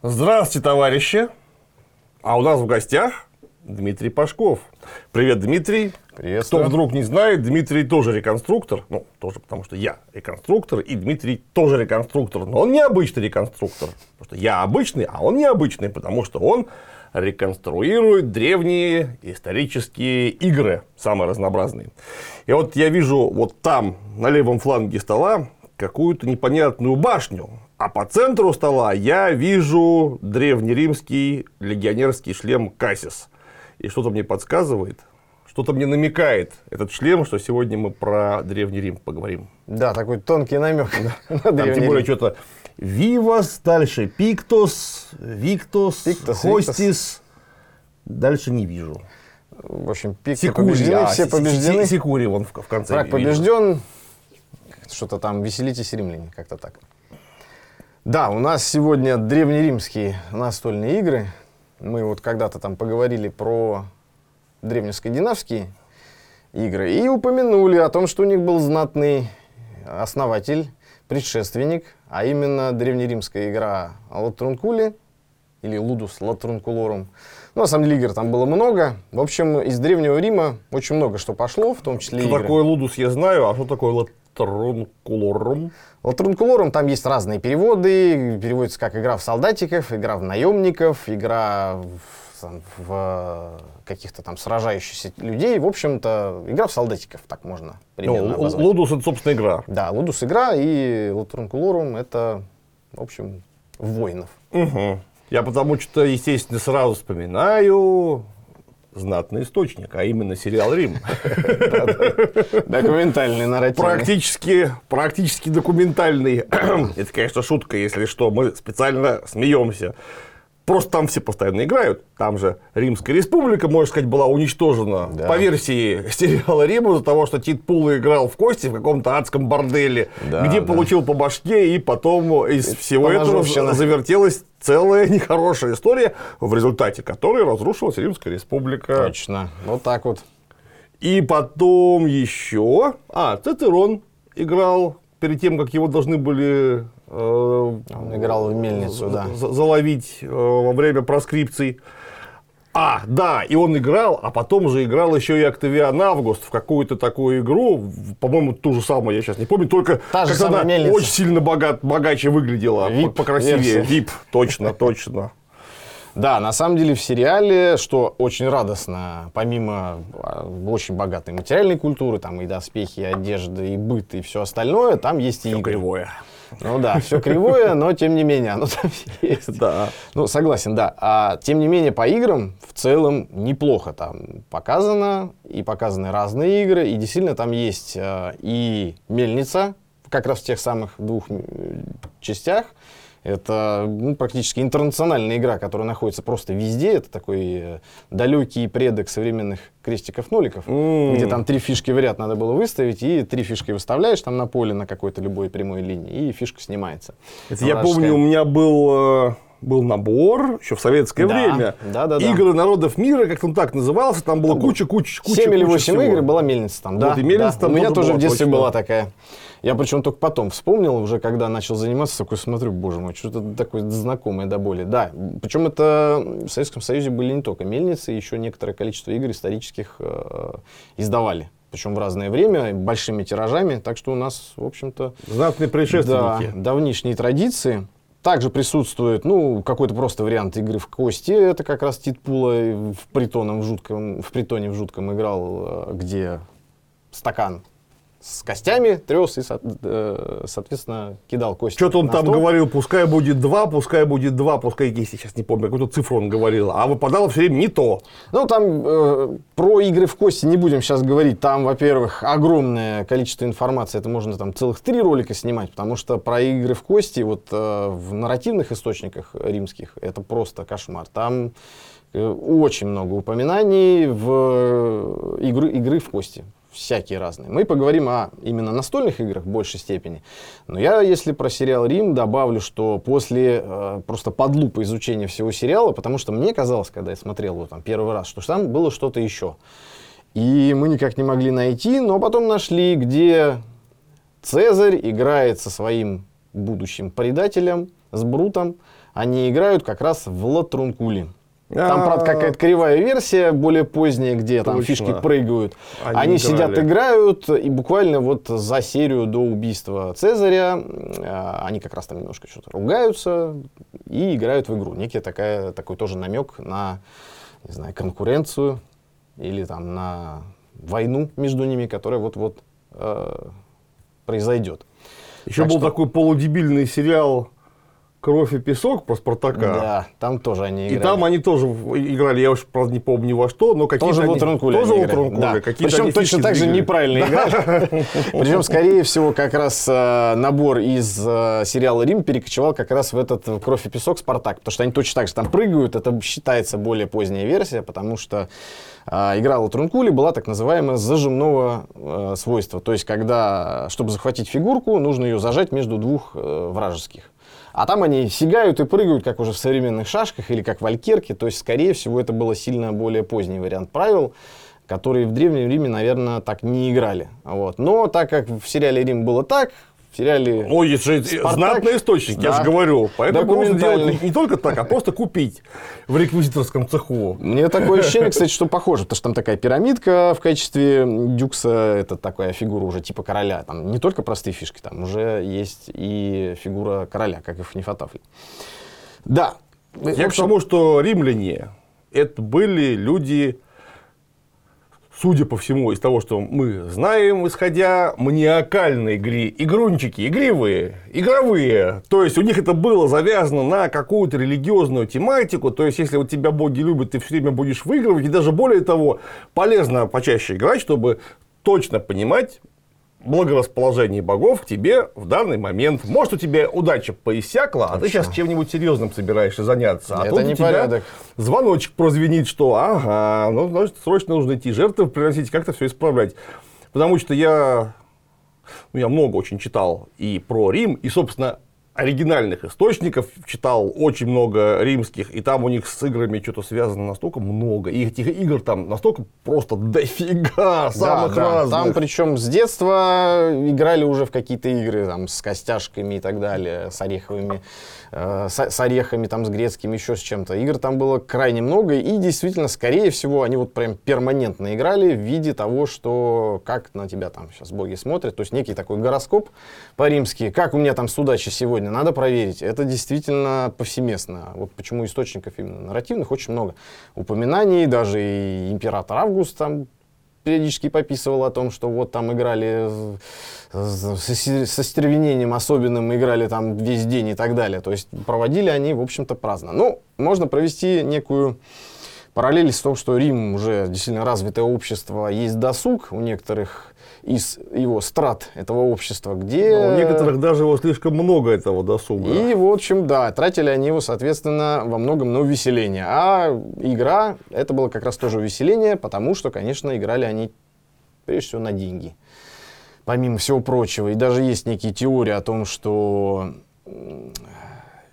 Здравствуйте, товарищи! А у нас в гостях Дмитрий Пашков. Привет, Дмитрий. Приветствую. Кто вдруг не знает, Дмитрий тоже реконструктор. Ну, тоже потому что я реконструктор, и Дмитрий тоже реконструктор. Но он не обычный реконструктор. Потому что я обычный, а он необычный, потому что он реконструирует древние исторические игры, самые разнообразные. И вот я вижу вот там, на левом фланге стола, какую-то непонятную башню. А по центру стола я вижу древнеримский легионерский шлем Кассис. И что-то мне подсказывает, что-то мне намекает этот шлем, что сегодня мы про Древний Рим поговорим. Да, такой тонкий намек. на Там Древний тем более что-то Вивас, дальше Пиктос, Виктос, Пиктос, Хостис. Дальше не вижу. В общем, пик Секури, побеждены, а, все Се- побеждены. Се- Секури вон в в конце. Враг побежден. Что-то там, веселитесь, римляне, как-то так. Да, у нас сегодня древнеримские настольные игры. Мы вот когда-то там поговорили про древнескандинавские игры и упомянули о том, что у них был знатный основатель, предшественник, а именно древнеримская игра Латрункули или Лудус Латрункулорум. Ну, на самом деле игр там было много. В общем, из Древнего Рима очень много что пошло, в том числе Что игры. такое лудус, я знаю, а что такое латрункулорум? Латрункулорум там есть разные переводы. Переводится как игра в солдатиков, игра в наемников, игра в, там, в каких-то там сражающихся людей. В общем-то, игра в солдатиков, так можно примерно Ну, лудус это, собственно, игра. Да, Лудус игра и Латрункулорум это, в общем, воинов. Мгм. Я потому что, естественно, сразу вспоминаю знатный источник, а именно сериал «Рим». Документальный нарратив. Практически, практически документальный. Это, конечно, шутка, если что, мы специально смеемся. Просто там все постоянно играют. Там же Римская республика, можно сказать, была уничтожена Да. по версии сериала Рим из-за того, что Тит Пула играл в кости в каком-то адском борделе, Да, где да. получил по башке, и потом из всего этого завертелась целая нехорошая история, в результате которой разрушилась Римская республика. Точно. Вот так вот. И потом еще... А, Цицерон играл перед тем, как его должны были... э, Он играл в мельницу, да. за- заловить э, во время проскрипций. А, да, и он играл, а потом же играл еще и Октавиан Август в какую-то такую игру, по-моему, ту же самую, я сейчас не помню, только Та же она мельница. очень сильно богат, богаче выглядела, по- покрасивее. VIP, точно, точно. Да, на самом деле в сериале, что очень радостно, помимо а, очень богатой материальной культуры, там и доспехи, и одежда, и быт, и все остальное, там есть и игры. кривое. Ну да, все кривое, но тем не менее оно там есть. Да. Ну, согласен, да. А тем не менее, по играм в целом неплохо там показано, и показаны разные игры, и действительно там есть э, и мельница, как раз в тех самых двух частях. Это ну, практически интернациональная игра, которая находится просто везде. Это такой э, далекий предок современных крестиков-ноликов, М. где там три фишки в ряд надо было выставить, и три фишки выставляешь там на поле на какой-то любой прямой линии, и фишка снимается. Это я помню, у меня был, э, был набор еще в советское Да, время. да, да, да. Игры народов мира, как он так назывался, там было куча, куча, куча. 7 или куча 8 всего. игр была мельница там, да. Вот, и мельница да. там У меня тоже в детстве точно. была такая. Я причем только потом вспомнил, уже когда начал заниматься, такой смотрю, боже мой, что-то такое знакомое до боли. Да, причем это в Советском Союзе были не только мельницы, еще некоторое количество игр исторических э, издавали. Причем в разное время, большими тиражами. Так что у нас, в общем-то, Знатные да, предшественники. давнишние традиции. Также присутствует, ну, какой-то просто вариант игры в кости. Это как раз Тит Пула в, притоном в, жутком, в притоне в жутком играл, э, где стакан с костями трес и, э, соответственно, кидал кости. Что-то он там стол. говорил, пускай будет два, пускай будет два, пускай, если сейчас не помню, какую-то цифру он говорил, а выпадало все время не то. Ну, там э, про игры в кости не будем сейчас говорить. Там, во-первых, огромное количество информации. Это можно там целых три ролика снимать, потому что про игры в кости вот э, в нарративных источниках римских это просто кошмар. Там э, очень много упоминаний в э, игры, игры в кости. Всякие разные. Мы поговорим о именно настольных играх в большей степени. Но я, если про сериал Рим, добавлю, что после э, просто подлупа изучения всего сериала, потому что мне казалось, когда я смотрел его там первый раз, что там было что-то еще. И мы никак не могли найти, но потом нашли, где Цезарь играет со своим будущим предателем с Брутом, они играют как раз в Латрункули. Там, А, правда, какая-то кривая версия, более поздняя, где там Точно. фишки прыгают. Они Они, играли. сидят, играют, и буквально вот за серию до убийства Цезаря э, они как раз там немножко что-то ругаются и играют в игру. Некий такая, такой тоже намек на, не знаю, конкуренцию или там на войну между ними, которая вот-вот э, произойдет. Еще Так был что- такой полудебильный сериал «Кровь и песок» про Спартака. Да, там тоже они И играли. там они тоже в- играли, я уж, правда, не помню во что, но какие-то Тоже в они- Лотрункуле Тоже они в играли. Лотрункуле. Да. Причем точно так же двигали. неправильно играли. Причем, скорее всего, как раз э, набор из э, сериала «Рим» перекочевал как раз в этот «Кровь и песок» «Спартак». Потому что они точно так же там прыгают. Это считается более поздняя версия, потому что э, игра Латрункули была так называемая зажимного э, свойства. То есть, когда, чтобы захватить фигурку, нужно ее зажать между двух э, вражеских. А там они сигают и прыгают, как уже в современных шашках или как в Алькерке. То есть, скорее всего, это было сильно более поздний вариант правил, которые в Древнем Риме, наверное, так не играли. Вот. Но так как в сериале «Рим» было так, сериале... Ой, есть же Спартак. знатный источник, я Да. же говорю. Поэтому можно делать не, не только так, а просто купить в реквизиторском цеху. Мне такое ощущение, кстати, что похоже, потому что там такая пирамидка в качестве дюкса, это такая фигура уже типа короля. Там не только простые фишки, там уже есть и фигура короля, как и в Фанифатафле. Да. Я к общем, тому, что римляне это были люди, судя по всему, из того, что мы знаем, исходя маниакальной игре, игрунчики, игривые, игровые. То есть у них это было завязано на какую-то религиозную тематику. То есть, если вот тебя боги любят, ты все время будешь выигрывать. И даже более того, полезно почаще играть, чтобы точно понимать благорасположение богов к тебе в данный момент. Может, у тебя удача поиссякла, а ты сейчас чем-нибудь серьезным собираешься заняться. А Это тут у тебя непорядок. звоночек прозвенит, что ага, ну, значит, срочно нужно идти жертвы приносить, как-то все исправлять. Потому что я, ну, я много очень читал и про Рим, и, собственно, оригинальных источников читал очень много римских, и там у них с играми что-то связано настолько много, и этих игр там настолько просто дофига самых да, да. разных. Там причем с детства играли уже в какие-то игры там, с костяшками и так далее, с ореховыми, э, с, орехами, там, с грецким, еще с чем-то. Игр там было крайне много, и действительно, скорее всего, они вот прям перманентно играли в виде того, что как на тебя там сейчас боги смотрят, то есть некий такой гороскоп по-римски, как у меня там с удачей сегодня, надо проверить. Это действительно повсеместно. Вот почему источников именно нарративных очень много. Упоминаний, даже и император Август там периодически пописывал о том, что вот там играли со стервенением особенным, играли там весь день и так далее. То есть проводили они, в общем-то, праздно. Ну, можно провести некую параллель с том, что Рим уже действительно развитое общество, есть досуг у некоторых из его страт этого общества, где... Но у некоторых даже его слишком много этого досуга. И, в общем, да, тратили они его, соответственно, во многом на увеселение. А игра, это было как раз тоже увеселение, потому что, конечно, играли они, прежде всего, на деньги. Помимо всего прочего. И даже есть некие теории о том, что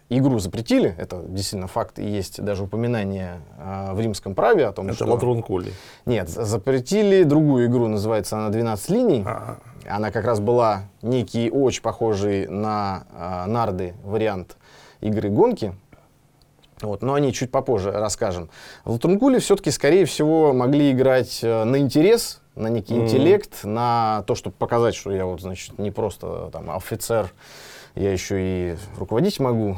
игру запретили. Это действительно факт. И есть даже упоминание а, в римском праве о том, Это что... Латрон Коли. Нет, запретили другую игру, называется она «12 линий». Ага. Она как раз была некий очень похожий на а, нарды вариант игры гонки. Вот, но о ней чуть попозже расскажем. В Латунгуле все-таки, скорее всего, могли играть э, на интерес, на некий Мгм. интеллект, на то, чтобы показать, что я вот, значит, не просто там офицер, я еще и руководить могу.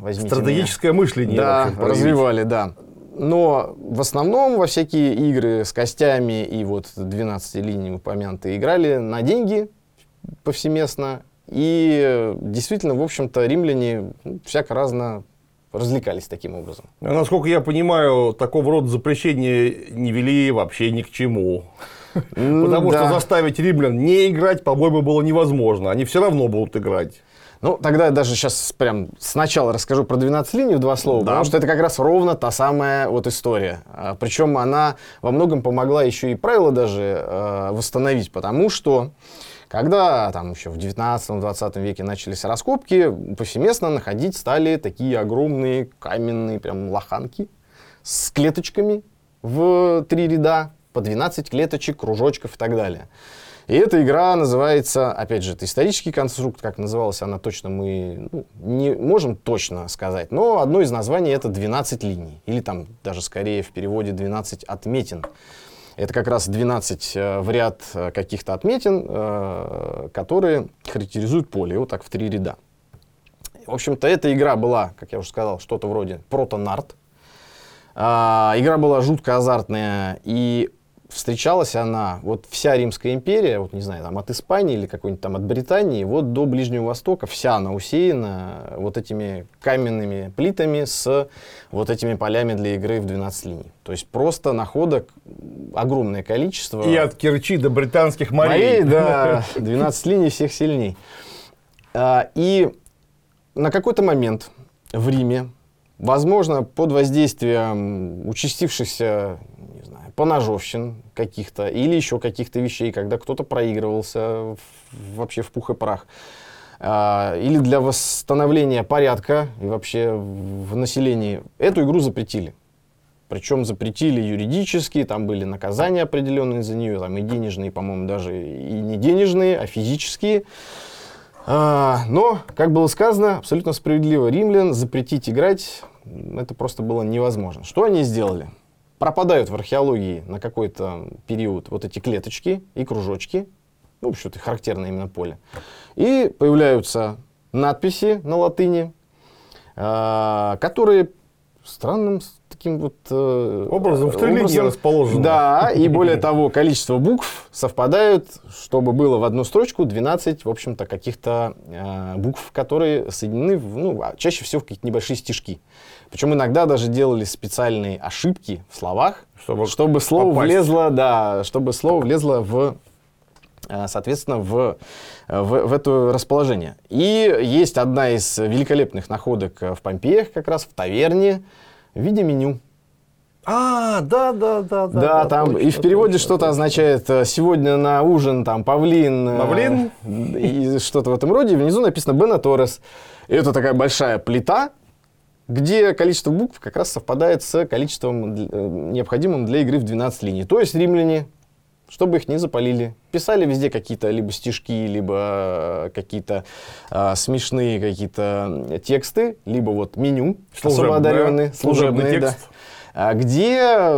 Возьмите меня. Стратегическое мышление. в Да, развивали, да. Но в основном во всякие игры с костями и вот 12 линий упомянутые играли на деньги повсеместно. И э, действительно, в общем-то, римляне ну, всяко разно развлекались таким образом. А Насколько я понимаю, такого рода запрещения не вели вообще ни к чему. Потому да. что заставить римлян не играть, по-моему, было невозможно. Они все равно будут играть. Ну, тогда я даже сейчас прям сначала расскажу про 12 линий в два слова, Да. потому что это как раз ровно та самая вот история. А, причем она во многом помогла еще и правила даже э, восстановить, потому что когда там еще в 19-20 веке начались раскопки, повсеместно находить стали такие огромные каменные прям лоханки с клеточками в три ряда, по 12 клеточек, кружочков и так далее. И эта игра называется, опять же, это исторический конструкт, как называлась она точно, мы ну, не можем точно сказать, но одно из названий это 12 линий, или там даже скорее в переводе 12 отметин. Это как раз 12 э, в ряд э, каких-то отметин, э, которые характеризуют поле, вот так в три ряда. В общем-то, эта игра была, как я уже сказал, что-то вроде прото-нарт. А, игра была жутко азартная, и встречалась она, вот вся Римская империя, вот не знаю, там от Испании или какой-нибудь там от Британии, вот до Ближнего Востока, вся она усеяна вот этими каменными плитами с вот этими полями для игры в 12 линий. То есть просто находок огромное количество. И от Керчи до британских морей. Морей, да, 12 линий всех сильней. А, и на какой-то момент в Риме, возможно, под воздействием участившихся поножовщин каких-то или еще каких-то вещей, когда кто-то проигрывался в, вообще в пух и прах, а, или для восстановления порядка и вообще в населении, эту игру запретили. Причем запретили юридически, там были наказания определенные за нее, там и денежные, по-моему, даже и не денежные, а физические. А, но, как было сказано, абсолютно справедливо, римлян запретить играть, это просто было невозможно. Что они сделали? Пропадают в археологии на какой-то период вот эти клеточки и кружочки, ну, в общем-то, характерное именно поле. И появляются надписи на латыни, а, которые странным таким вот э, Образом в три линии расположены. Да, и более того, количество букв совпадают, чтобы было в одну строчку 12, в общем-то, каких-то э, букв, которые соединены, в, ну, а чаще всего в какие-то небольшие стишки. Причем иногда даже делали специальные ошибки в словах, Чтобы чтобы, слово попасть. влезло, да, чтобы слово влезло в э, соответственно, в, в, в это расположение. И есть одна из великолепных находок э, в Помпеях, как раз в таверне, в виде меню. А, да, да, да, да. Да, там и в переводе что-то означает э, сегодня на ужин там павлин. э, Павлин? И что-то в этом роде. Внизу написано Бена Торрес. И это такая большая плита, где количество букв как раз совпадает с количеством э, необходимым для игры в 12 линий. То есть римляне, чтобы их не запалили, писали везде какие-то либо стишки, либо э, какие-то э, смешные какие-то тексты, либо вот меню особо Служебное, одаренные, служебный служебные, да. текст. А, где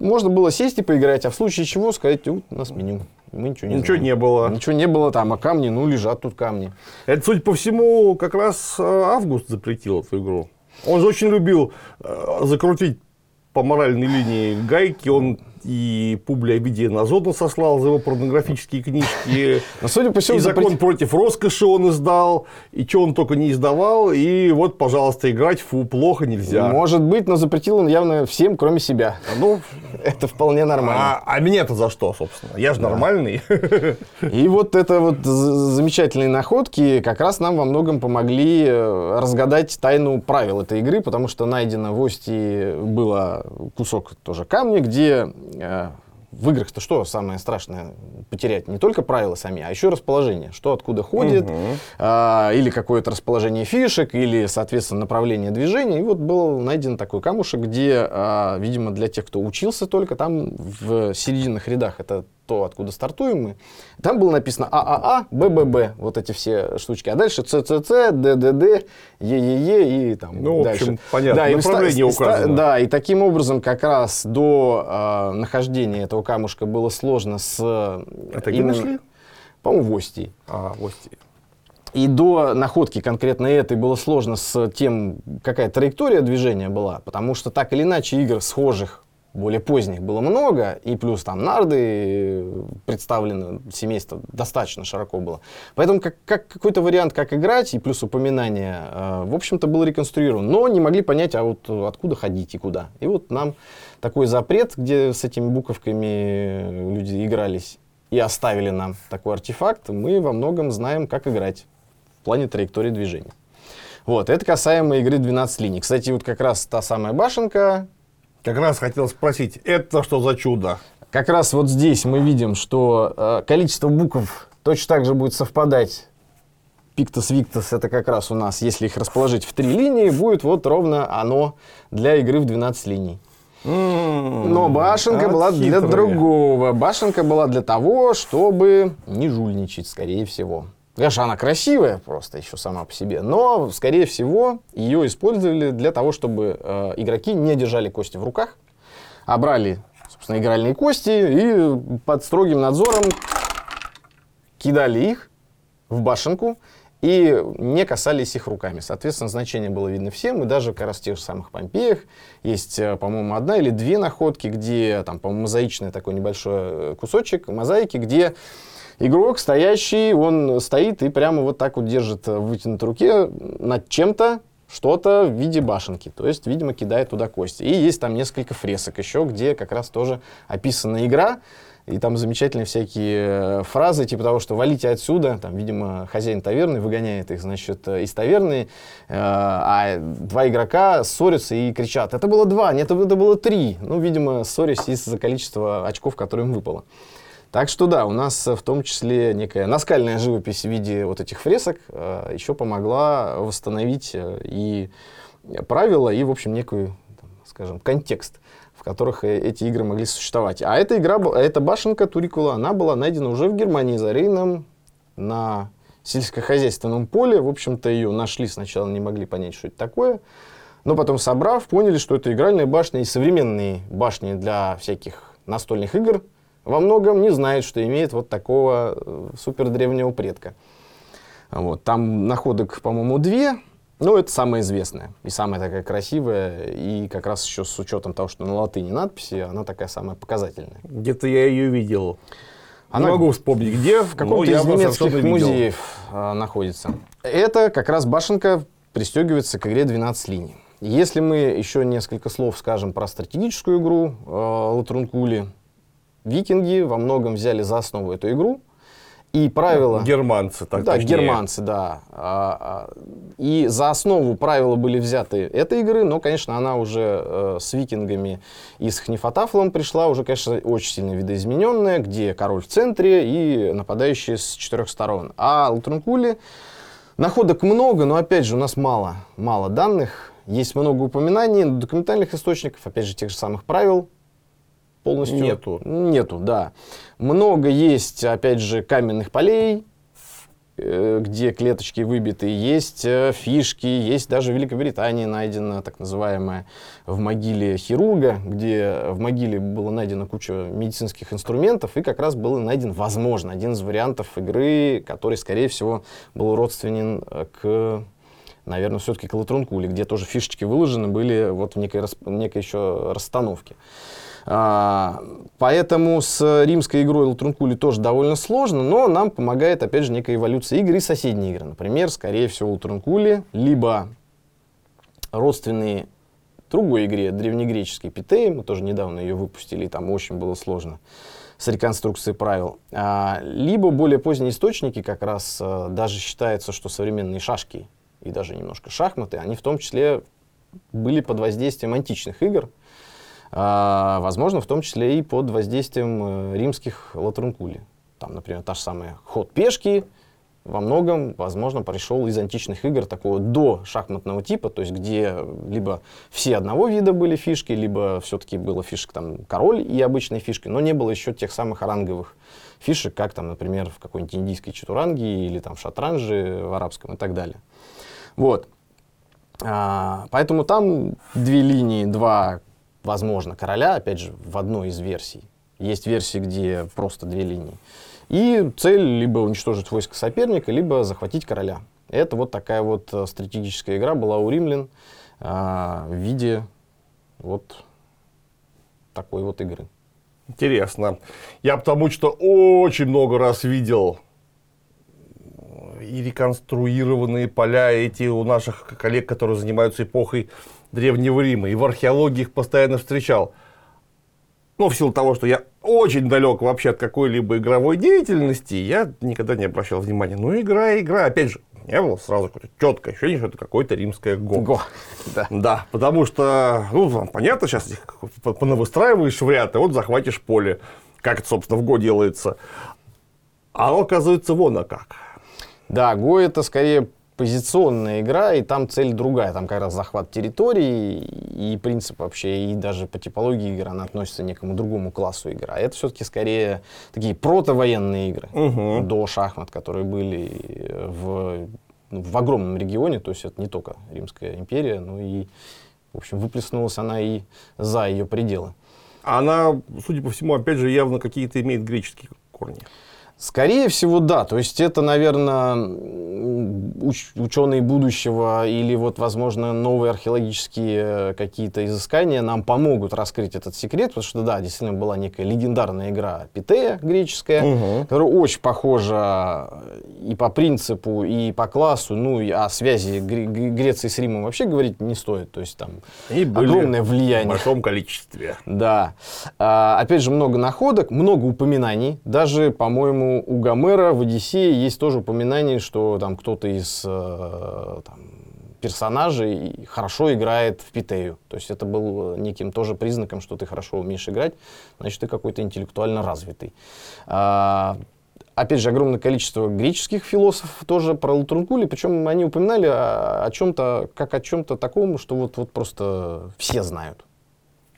можно было сесть и поиграть, а в случае чего сказать, «Вот у нас меню. Мы ничего не Ничего знаем». не было. Ничего не было там, а камни, ну, лежат тут камни. Это, судя по всему, как раз э, Август запретил эту игру. Он же очень любил э, закрутить по моральной линии гайки. Он и Публия Овидия на Зону сослал за его порнографические книжки. Но, судя по всему, И закон запрет- против роскоши он издал, и что он только не издавал, и вот, пожалуйста, играть, фу, плохо нельзя. Может быть, но запретил он явно всем, кроме себя. Ну, Это вполне нормально. а, а меня-то за что, собственно? Я же нормальный. И вот это вот замечательные находки как раз нам во многом помогли э, разгадать тайну правил этой игры, потому что найдено в Ости было кусок тоже камня, где в играх-то что самое страшное потерять? Не только правила сами, а еще расположение. Что откуда ходит, а, или какое-то расположение фишек, или, соответственно, направление движения. И вот был найден такой камушек, где, а, видимо, для тех, кто учился только, там в серединных рядах это то, откуда стартуем мы, там было написано ААА, БББ, вот эти все штучки. А дальше ЦЦЦ, ДДД, ЕЕЕ и там Ну, в дальше. общем, понятно, и направление ста- указано. Да, и таким образом как раз до а, нахождения этого камушка было сложно с... Это где именно- нашли? По-моему, в Остии. А, вот. И до находки конкретно этой было сложно с тем, какая траектория движения была, потому что так или иначе игр схожих, более поздних, было много, и плюс там нарды представлены, семейство достаточно широко было. Поэтому как, как какой-то вариант, как играть, и плюс упоминание, э, в общем-то, был реконструирован. Но не могли понять, а вот откуда ходить и куда. И вот нам такой запрет, где с этими буковками люди игрались, и оставили нам такой артефакт, мы во многом знаем, как играть в плане траектории движения. Вот, это касаемо игры 12 линий. Кстати, вот как раз та самая башенка, Как раз хотел спросить, это что за чудо? как раз вот здесь мы видим, что э, количество букв точно так же будет совпадать. Пиктос, Виктос, это как раз у нас, если их расположить в три линии, будет вот ровно оно для игры в 12 линий. Но башенка была для другого. Башенка была для того, чтобы не жульничать, скорее всего. Конечно, она красивая просто еще сама по себе, но, скорее всего, ее использовали для того, чтобы э, игроки не держали кости в руках, а брали, собственно, игральные кости и под строгим надзором кидали их в башенку и не касались их руками. Соответственно, значение было видно всем, и даже как раз в тех же самых Помпеях есть, э, по-моему, одна или две находки, где, там, по-моему, мозаичный такой небольшой э, кусочек мозаики, где игрок стоящий, он стоит и прямо вот так вот держит в вытянутой руке над чем-то, что-то в виде башенки. То есть, видимо, кидает туда кости. И есть там несколько фресок еще, где как раз тоже описана игра. И там замечательные всякие э, фразы, типа того, что валите отсюда. Там, видимо, хозяин таверны выгоняет их, значит, э, из таверны. э, А два игрока ссорятся и кричат, это было два, нет, это было три. Ну, видимо, ссорясь из-за количества очков, которые им выпало. Так что да, у нас э, в том числе некая наскальная живопись в виде вот этих фресок э, еще помогла восстановить э, и правила, и, в общем, некую, там, скажем, контекст, в которых э, эти игры могли существовать. А эта игра, эта башенка Турикула, она была найдена уже в Германии за Рейном на сельскохозяйственном поле. В общем-то, ее нашли сначала, не могли понять, что это такое. Но потом, собрав, поняли, что это игральная башня и современные башни для всяких настольных игр во многом не знают, что имеет вот такого э, супер древнего предка. Вот. Там находок, по-моему, две. Ну, это самая известная и самая такая красивая. И как раз еще с учетом того, что на латыни надписи, она такая самая показательная. Где-то я ее видел. Она Не могу вспомнить где, в каком-то из немецких музеев а, находится. Это как раз башенка пристегивается к игре 12 линий. Если мы еще несколько слов скажем про стратегическую игру э, Латрункули, викинги во многом взяли за основу эту игру. И правила... Германцы, так да, точнее. германцы, да. А, а, И за основу правила были взяты этой игры, но, конечно, она уже э, с викингами и с Хнифатафлом пришла, уже, конечно, очень сильно видоизмененная, где король в центре и нападающие с четырех сторон. А Латрункули находок много, но, опять же, у нас мало, мало данных. Есть много упоминаний, документальных источников, опять же, тех же самых правил полностью Нету. Нету, да. Много есть, опять же, каменных полей, э, где клеточки выбиты, есть э, фишки, есть даже в Великобритании найдена так называемая в могиле хирурга, где в могиле было найдено куча медицинских инструментов, и как раз был найден, возможно, один из вариантов игры, который, скорее всего, был родственен э, к наверное, все-таки к Латрункуле, где тоже фишечки выложены были вот в некой, расп- некой еще расстановке. Поэтому с римской игрой Латрункули тоже довольно сложно, но нам помогает, опять же, некая эволюция игры и соседние игры. Например, скорее всего, Латрункули, либо родственные другой игре, древнегреческой Питеи, мы тоже недавно ее выпустили, и там очень было сложно с реконструкцией правил. А, либо более поздние источники, как раз а, даже считается, что современные шашки и даже немножко шахматы, они в том числе были под воздействием античных игр, а, возможно, в том числе и под воздействием э, римских латрункули. Там, например, та же самая ход пешки во многом, возможно, пришел из античных игр такого до шахматного типа, то есть где либо все одного вида были фишки, либо все-таки было фишек там король и обычные фишки, но не было еще тех самых ранговых фишек, как там, например, в какой-нибудь индийской чатуранге или там в шатранже в арабском и так далее. Вот. А, поэтому там две линии, два, возможно, короля, опять же, в одной из версий. Есть версии, где просто две линии. И цель либо уничтожить войско соперника, либо захватить короля. Это вот такая вот э, стратегическая игра была у римлян а, в виде вот такой вот игры. Интересно. Я потому что очень много раз видел и реконструированные поля эти у наших коллег, которые занимаются эпохой Древнего Рима. И в археологии их постоянно встречал. Ну, в силу того, что я очень далек вообще от какой-либо игровой деятельности, я никогда не обращал внимания. Ну, игра, игра. Опять же, у меня было сразу какое-то четкое ощущение, что это какое-то римское го. Го. Да. Да, потому что, ну, там, понятно, сейчас их по- понавыстраиваешь в ряд, и вот захватишь поле. Как это, собственно, в Го делается. А оно, оказывается, вон а как. Да, Го это скорее позиционная игра, и там цель другая. Там как раз захват территории, и принцип вообще, и даже по типологии игры она относится к некому другому классу игры. А это все-таки скорее такие протовоенные игры Мгм. до шахмат, которые были в, ну, в огромном регионе, то есть это не только Римская империя, но и, в общем, выплеснулась она и за ее пределы. Она, судя по всему, опять же, явно какие-то имеет греческие корни. Скорее всего, да. То есть это, наверное, ученые будущего или вот, возможно, новые археологические э, какие-то изыскания нам помогут раскрыть этот секрет, потому что, да, действительно была некая легендарная игра Питея греческая, Мгм. которая очень похожа и по принципу, и по классу, ну, и о связи Гре- Гре- Греции с Римом вообще говорить не стоит. То есть там И огромное в влияние. большом количестве. Да. А, опять же, много находок, много упоминаний. Даже, по-моему, у Гомера в Одиссее есть тоже упоминание, что там кто-то из э, там, персонажей хорошо играет в Питею. То есть это был неким тоже признаком, что ты хорошо умеешь играть, значит, ты какой-то интеллектуально развитый. А, Опять же, огромное количество греческих философов тоже про Латурнкули, причем они упоминали о, о чем-то, как о чем-то таком, что вот, вот просто все знают.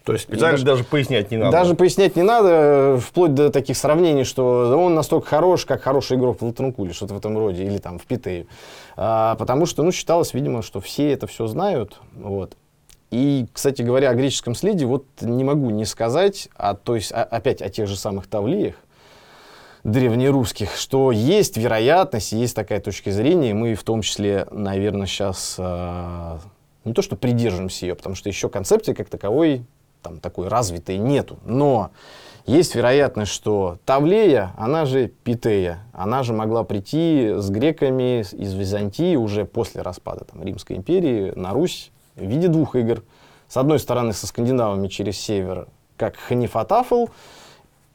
То есть специально даже- даже, пояснять не надо. Даже пояснять не надо, э, вплоть до таких сравнений, что он настолько хорош, как хороший игрок в Латранкуле, что-то в этом роде, или там в Питею. А, потому что, ну, считалось, видимо, что все это все знают. Вот. И, кстати говоря, о греческом следе вот не могу не сказать, а, то есть о- опять о тех же самых тавлиях древнерусских, что есть вероятность, есть такая точка зрения, мы в том числе, наверное, сейчас не то что придерживаемся ее, потому что еще концепции как таковой там такой развитой нету, но есть вероятность, что Тавлея, она же Питея, она же могла прийти с греками из Византии уже после распада там, Римской империи на Русь в виде двух игр. С одной стороны, со скандинавами через север, как Ханифатафл,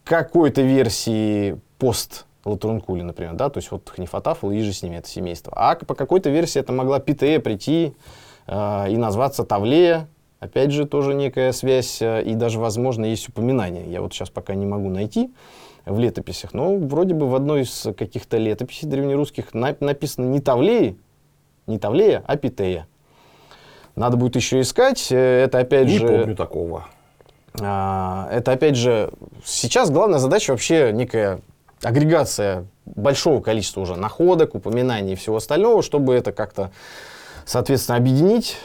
какой-то версии пост Латурнкули, например, да, то есть вот Ханифатафл и же с ними это семейство. А по какой-то версии это могла Питея прийти э, и назваться Тавлея, опять же тоже некая связь, э, и даже, возможно, есть упоминание. Я вот сейчас пока не могу найти в летописях, но вроде бы в одной из каких-то летописей древнерусских на- написано не Тавлеи, не Тавлея, а Питея. Надо будет еще искать. Э, Это опять Не же... помню такого. А, Это, опять же, сейчас главная задача вообще некая агрегация большого количества уже находок, упоминаний и всего остального, чтобы это как-то, соответственно, объединить,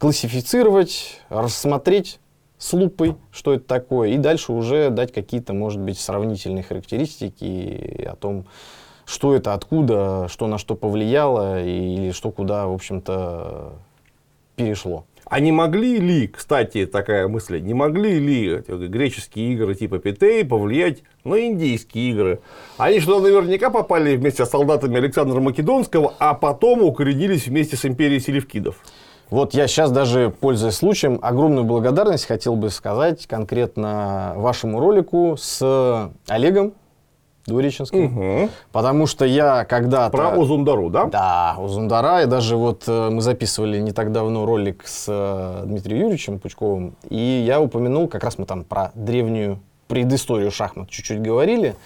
классифицировать, рассмотреть с лупой, что это такое, и дальше уже дать какие-то, может быть, сравнительные характеристики о том, что это, откуда, что на что повлияло, или что куда, в общем-то, перешло. А не могли ли, кстати, такая мысль, не могли ли греческие игры типа Питей повлиять на индийские игры? Они что, наверняка попали вместе с солдатами Александра Македонского, а потом укоренились вместе с империей селевкидов. Вот я сейчас даже, пользуясь случаем, огромную благодарность хотел бы сказать конкретно вашему ролику с Олегом Двуреченским. Потому что я когда-то... Про Озундару, да? Да, у Зундара. И даже вот э, мы записывали не так давно ролик с э, Дмитрием Юрьевичем Пучковым. И я упомянул, как раз мы там про древнюю предысторию шахмат чуть-чуть говорили.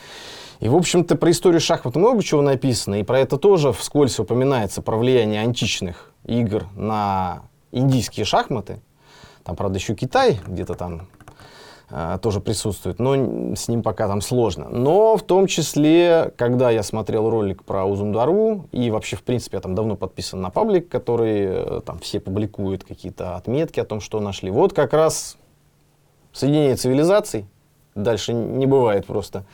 И, в общем-то, про историю шахмат много чего написано. И про это тоже вскользь упоминается, про влияние античных игр на индийские шахматы. Там, правда, еще Китай где-то там а, тоже присутствует, но с ним пока там сложно. Но в том числе, когда я смотрел ролик про Узундару, и вообще, в принципе, я там давно подписан на паблик, который э, там все публикуют какие-то отметки о том, что нашли. Вот как раз соединение цивилизаций, дальше не бывает просто.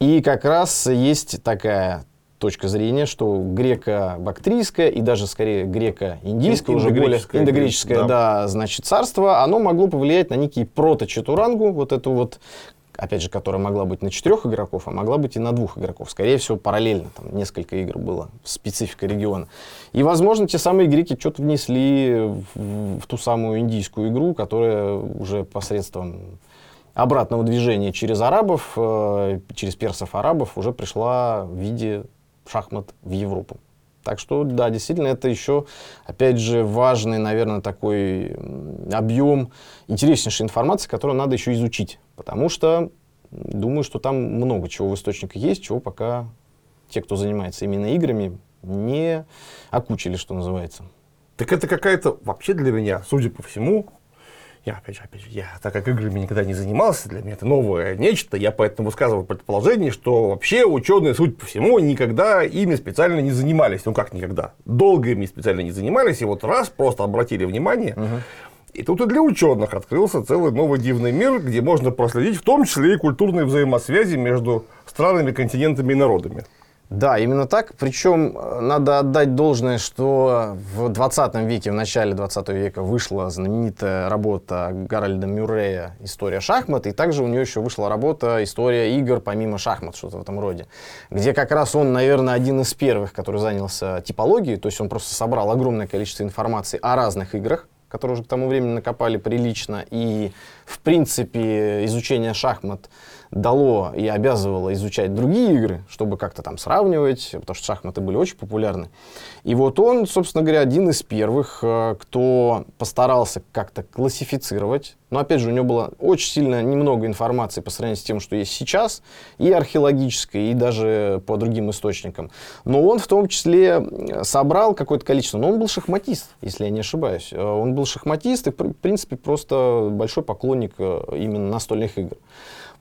И как раз есть такая точка зрения, что греко-бактрийское и даже скорее греко-индийское, уже более Индогреческое, да. да, значит, царство, оно могло повлиять на некий прото-чатурангу, вот эту вот, опять же, которая могла быть на четырех игроков, а могла быть и на двух игроков. Скорее всего, параллельно, там несколько игр было, специфика региона. И, возможно, те самые греки что-то внесли в, в ту самую индийскую игру, которая уже посредством обратного движения через арабов, э, через персов-арабов уже пришла в виде шахмат в Европу. Так что, да, действительно, это еще, опять же, важный, наверное, такой объем интереснейшей информации, которую надо еще изучить. Потому что думаю, что там много чего в источниках есть, чего пока те, кто занимается именно играми, не окучили, что называется. Так это какая-то вообще для меня, судя по всему, я опять же, опять же, я, так как играми никогда не занимался, для меня это новое нечто, я поэтому высказываю предположение, что вообще ученые, судя по всему, никогда ими специально не занимались. Ну как никогда? Долго ими специально не занимались, и вот раз просто обратили внимание, угу. И тут и для ученых открылся целый новый дивный мир, где можно проследить в том числе и культурные взаимосвязи между странами, континентами и народами. Да, именно так. Причем э, надо отдать должное, что в 20 веке, в начале 20 века вышла знаменитая работа Гарольда Мюррея «История шахмат», и также у него еще вышла работа «История игр помимо шахмат», что-то в этом роде, где как раз он, наверное, один из первых, который занялся типологией, то есть он просто собрал огромное количество информации о разных играх, которые уже к тому времени накопали прилично, и, в принципе, изучение шахмат дало и обязывало изучать другие игры, чтобы как-то там сравнивать, потому что шахматы были очень популярны. И вот он, собственно говоря, один из первых, э, кто постарался как-то классифицировать. Но опять же, у него было очень сильно немного информации по сравнению с тем, что есть сейчас, и археологической, и даже по другим источникам. Но он в том числе собрал какое-то количество. Но он был шахматист, если я не ошибаюсь. Э, он был шахматист и, в принципе, просто большой поклонник э, именно настольных игр.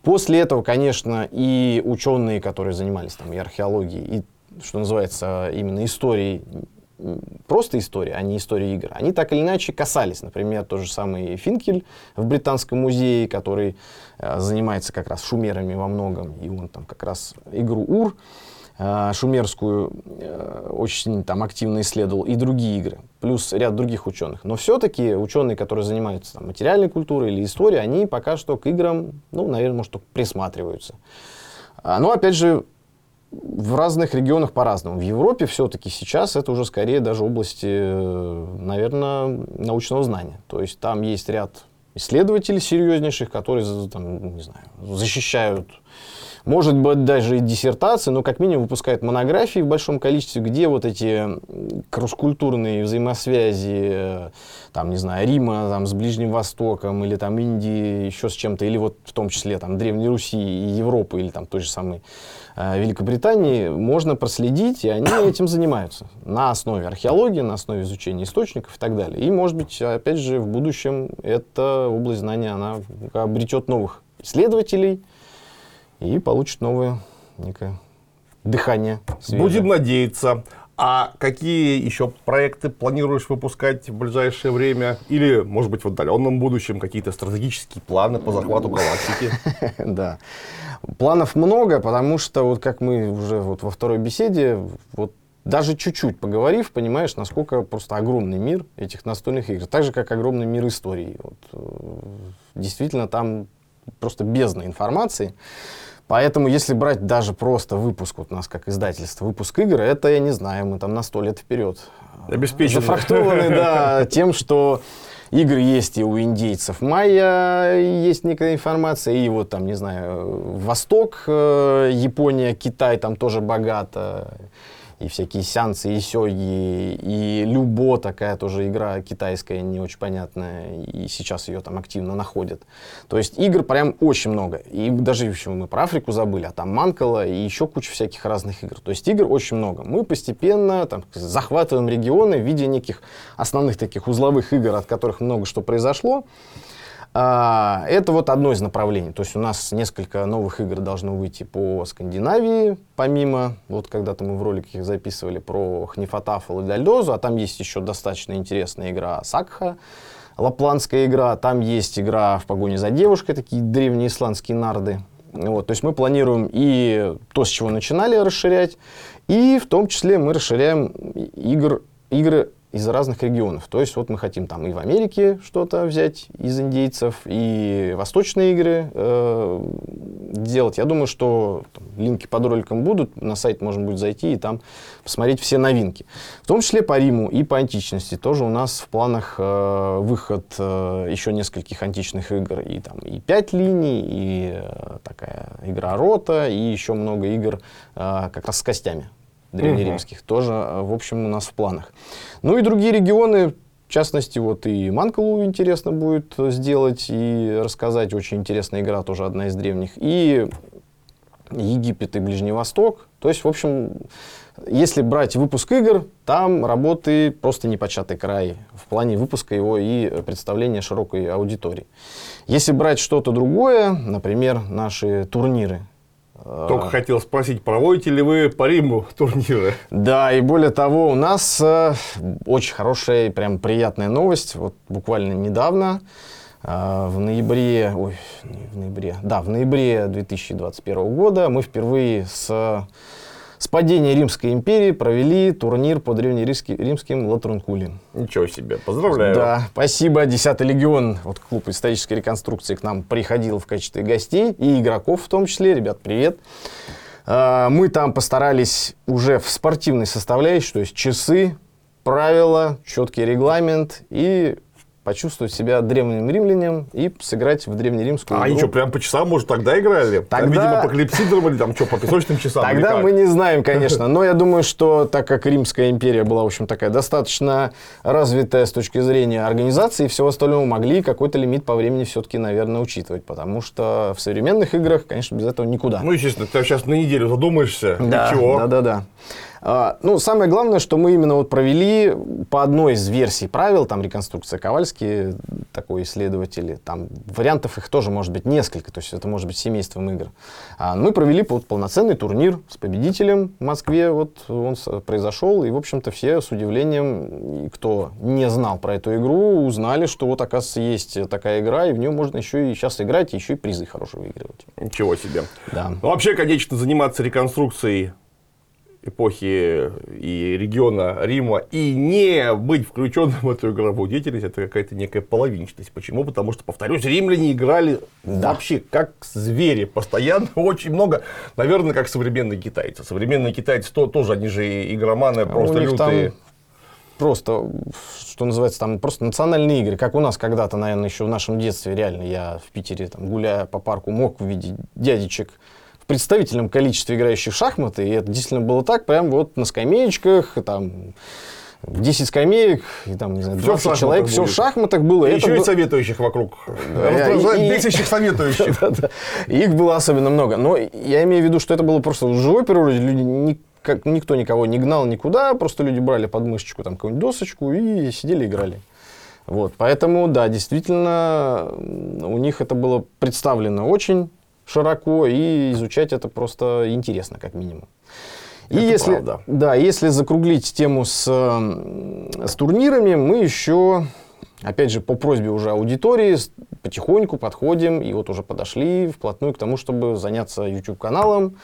После этого, конечно, и ученые, которые занимались там и археологией, и, что называется, именно историей, просто истории, а не истории игр, они так или иначе касались. Например, тот же самый Финкель в Британском музее, который э, занимается как раз шумерами во многом, и он там как раз игру Ур Э, шумерскую э, очень там активно исследовал, и другие игры, плюс ряд других ученых. Но все-таки ученые, которые занимаются там, материальной культурой или историей, они пока что к играм, ну, наверное, может, только присматриваются. А, но, опять же, в разных регионах по-разному. В Европе все-таки сейчас это уже скорее даже области, э, наверное, научного знания. То есть там есть ряд исследователей серьезнейших, которые там, не знаю, защищают может быть, даже и диссертации, но как минимум выпускают монографии в большом количестве, где вот эти кросс-культурные взаимосвязи, э, там, не знаю, Рима там, с Ближним Востоком, или там Индии, еще с чем-то, или вот в том числе там Древней Руси и Европы, или там той же самой Великобритании, можно проследить, и они этим занимаются на основе археологии, на основе изучения источников и так далее. И, может быть, опять же, в будущем эта область знания, она обретет новых исследователей, и получит новое некое дыхание. Свежее. Будем надеяться. А какие еще проекты планируешь выпускать в ближайшее время? Или, может быть, в отдаленном будущем какие-то стратегические планы по захвату галактики? Да. Планов много, потому что, вот как мы уже вот во второй беседе, вот даже чуть-чуть поговорив, понимаешь, насколько просто огромный мир этих настольных игр. Так же, как огромный мир истории. Вот, э, действительно, там просто бездна информации. Поэтому, если брать даже просто выпуск, вот у нас как издательство, выпуск игр, это, я не знаю, мы там на сто лет вперед. Обеспечены. Зафрахтованы, да, тем, что игры есть и у индейцев майя, есть некая информация, и вот там, не знаю, Восток, э, Япония, Китай там тоже богато и всякие сеансы, и сёги, и Любо, такая тоже игра китайская, не очень понятная, и сейчас ее там активно находят. То есть игр прям очень много. И даже еще мы про Африку забыли, а там Манкала и еще куча всяких разных игр. То есть игр очень много. Мы постепенно там, захватываем регионы в виде неких основных таких узловых игр, от которых много что произошло. А, это вот одно из направлений. То есть у нас несколько новых игр должно выйти по Скандинавии, помимо, вот когда-то мы в ролике их записывали про Хнифатафл и Дальдозу, а там есть еще достаточно интересная игра Сакха, лапландская игра, там есть игра в погоне за девушкой, такие древние исландские нарды. Вот, то есть мы планируем и то, с чего начинали расширять, и в том числе мы расширяем игр, игры из разных регионов. То есть вот мы хотим там и в Америке что-то взять из индейцев, и восточные игры э, делать. Я думаю, что там, линки под роликом будут, на сайт можно будет зайти и там посмотреть все новинки. В том числе по Риму и по античности. Тоже у нас в планах э, выход э, еще нескольких античных игр. И там и пять линий, и э, такая игра рота, и еще много игр э, как раз с костями древнеримских, угу. тоже, э, в общем, у нас в планах. Ну и другие регионы, в частности, вот и Манкалу интересно будет сделать и рассказать. Очень интересная игра, тоже одна из древних. И Египет и Ближний Восток. То есть, в общем, если брать выпуск игр, там работы просто непочатый край в плане выпуска его и представления широкой аудитории. Если брать что-то другое, например, наши турниры, только хотел спросить, проводите ли вы по Риму турниры? Да, и более того, у нас э, очень хорошая прям приятная новость. Вот буквально недавно, э, в ноябре, ой, в ноябре, да, в ноябре 2021 года мы впервые с с падения Римской империи провели турнир по древнеримским латрункулям. Ничего себе, поздравляю. Да, спасибо. Десятый легион, вот клуб исторической реконструкции к нам приходил в качестве гостей и игроков в том числе. Ребят, привет. А, мы там постарались уже в спортивной составляющей, то есть часы, правила, четкий регламент и почувствовать себя древним римлянам и сыграть в древнеримскую а игру. А они что, прям по часам, может, тогда играли? Тогда... Там, видимо, по клипсидровали, там что, по песочным часам? Тогда мы не знаем, конечно. Но я думаю, что так как Римская империя была, в общем, такая достаточно развитая с точки зрения организации и всего остального, могли какой-то лимит по времени все-таки, наверное, учитывать. Потому что в современных играх, конечно, без этого никуда. Ну, естественно, ты сейчас на неделю задумаешься, да, ничего. Да, да, да. А, ну, самое главное, что мы именно вот провели по одной из версий правил, там реконструкция Ковальский, такой исследователь, там вариантов их тоже может быть несколько, то есть это может быть семейством игр. А мы провели полноценный турнир с победителем в Москве, вот он произошел, и, в общем-то, все с удивлением, кто не знал про эту игру, узнали, что вот, оказывается, есть такая игра, и в нее можно еще и сейчас играть, и еще и призы хорошие выигрывать. Ничего себе. Да. Ну, вообще, конечно, заниматься реконструкцией эпохи и региона Рима и не быть включенным в эту игровую деятельность, это какая-то некая половинчатость. Почему? Потому что, повторюсь, римляне играли да. вообще как звери, постоянно, очень много, наверное, как современные китайцы. Современные китайцы то, тоже, они же игроманы, а просто лютые. Там просто, что называется, там просто национальные игры, как у нас когда-то, наверное, еще в нашем детстве, реально, я в Питере, там, гуляя по парку, мог увидеть дядечек в представительном количестве играющих в шахматы, и это действительно было так, прям вот на скамеечках, там, 10 скамеек, и там, не знаю, 20 все человек, все в шахматах было. И еще и советующих вокруг. Бесящих советующих. Их было особенно много. Но я имею в виду, что это было просто в живой природе. Люди как, никто никого не гнал никуда, просто люди брали под мышечку там какую-нибудь досочку и сидели играли. Вот, поэтому, да, действительно, у них это было представлено очень широко, и изучать это просто интересно, как минимум. И это если, правда. да, если закруглить тему с, с турнирами, мы еще, опять же, по просьбе уже аудитории, потихоньку подходим, и вот уже подошли вплотную к тому, чтобы заняться YouTube-каналом,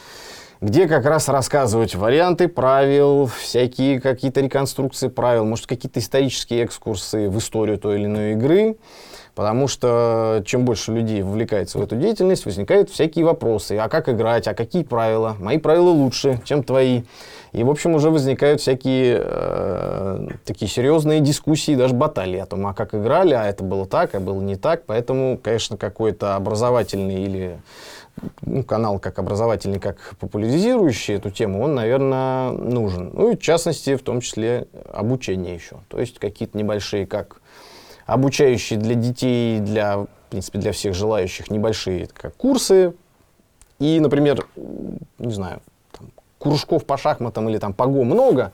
где как раз рассказывать варианты правил, всякие какие-то реконструкции правил, может, какие-то исторические экскурсы в историю той или иной игры. Потому что чем больше людей вовлекается в эту деятельность, возникают всякие вопросы. А как играть? А какие правила? Мои правила лучше, чем твои. И, в общем, уже возникают всякие э, такие серьезные дискуссии, даже баталии о том, а как играли, а это было так, а было не так. Поэтому, конечно, какой-то образовательный или ну, канал как образовательный, как популяризирующий эту тему, он, наверное, нужен. Ну и, в частности, в том числе обучение еще. То есть какие-то небольшие, как обучающие для детей, для, в принципе, для всех желающих небольшие как курсы. И, например, не знаю, там, кружков по шахматам или там по ГО много,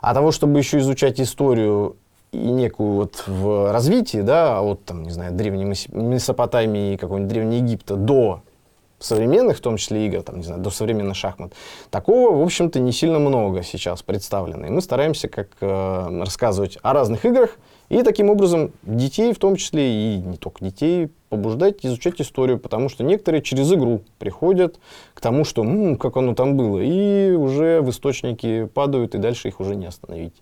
а того, чтобы еще изучать историю и некую вот в развитии, да, от, там, не знаю, древней Месопотамии, какого-нибудь древнего Египта до современных, в том числе игр, там, не знаю, до современных шахмат, такого, в общем-то, не сильно много сейчас представлено. И мы стараемся как э, рассказывать о разных играх, и таким образом детей, в том числе и не только детей, побуждать изучать историю, потому что некоторые через игру приходят к тому, что м-м, как оно там было, и уже в источники падают, и дальше их уже не остановить.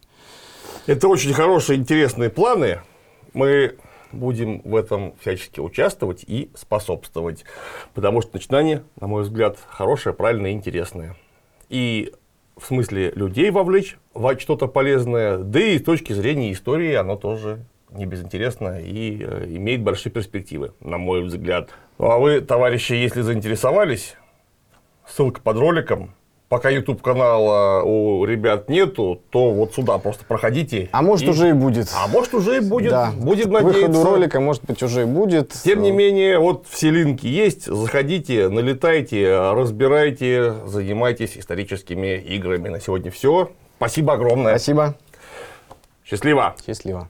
Это очень хорошие, интересные планы. Мы будем в этом всячески участвовать и способствовать. Потому что начинание, на мой взгляд, хорошее, правильное интересное. И в смысле людей вовлечь в что-то полезное, да и с точки зрения истории оно тоже не безинтересно и э, имеет большие перспективы, на мой взгляд. Ну а вы, товарищи, если заинтересовались, ссылка под роликом, пока YouTube канала у ребят нету, то вот сюда просто проходите. А может И- уже и будет. А может уже и будет. Да. Будем К выходу надеяться. ролика, может быть, уже и будет. Тем не менее, вот все линки есть. Заходите, налетайте, разбирайте, занимайтесь историческими играми. На сегодня все. Спасибо огромное. Спасибо. Счастливо. Счастливо.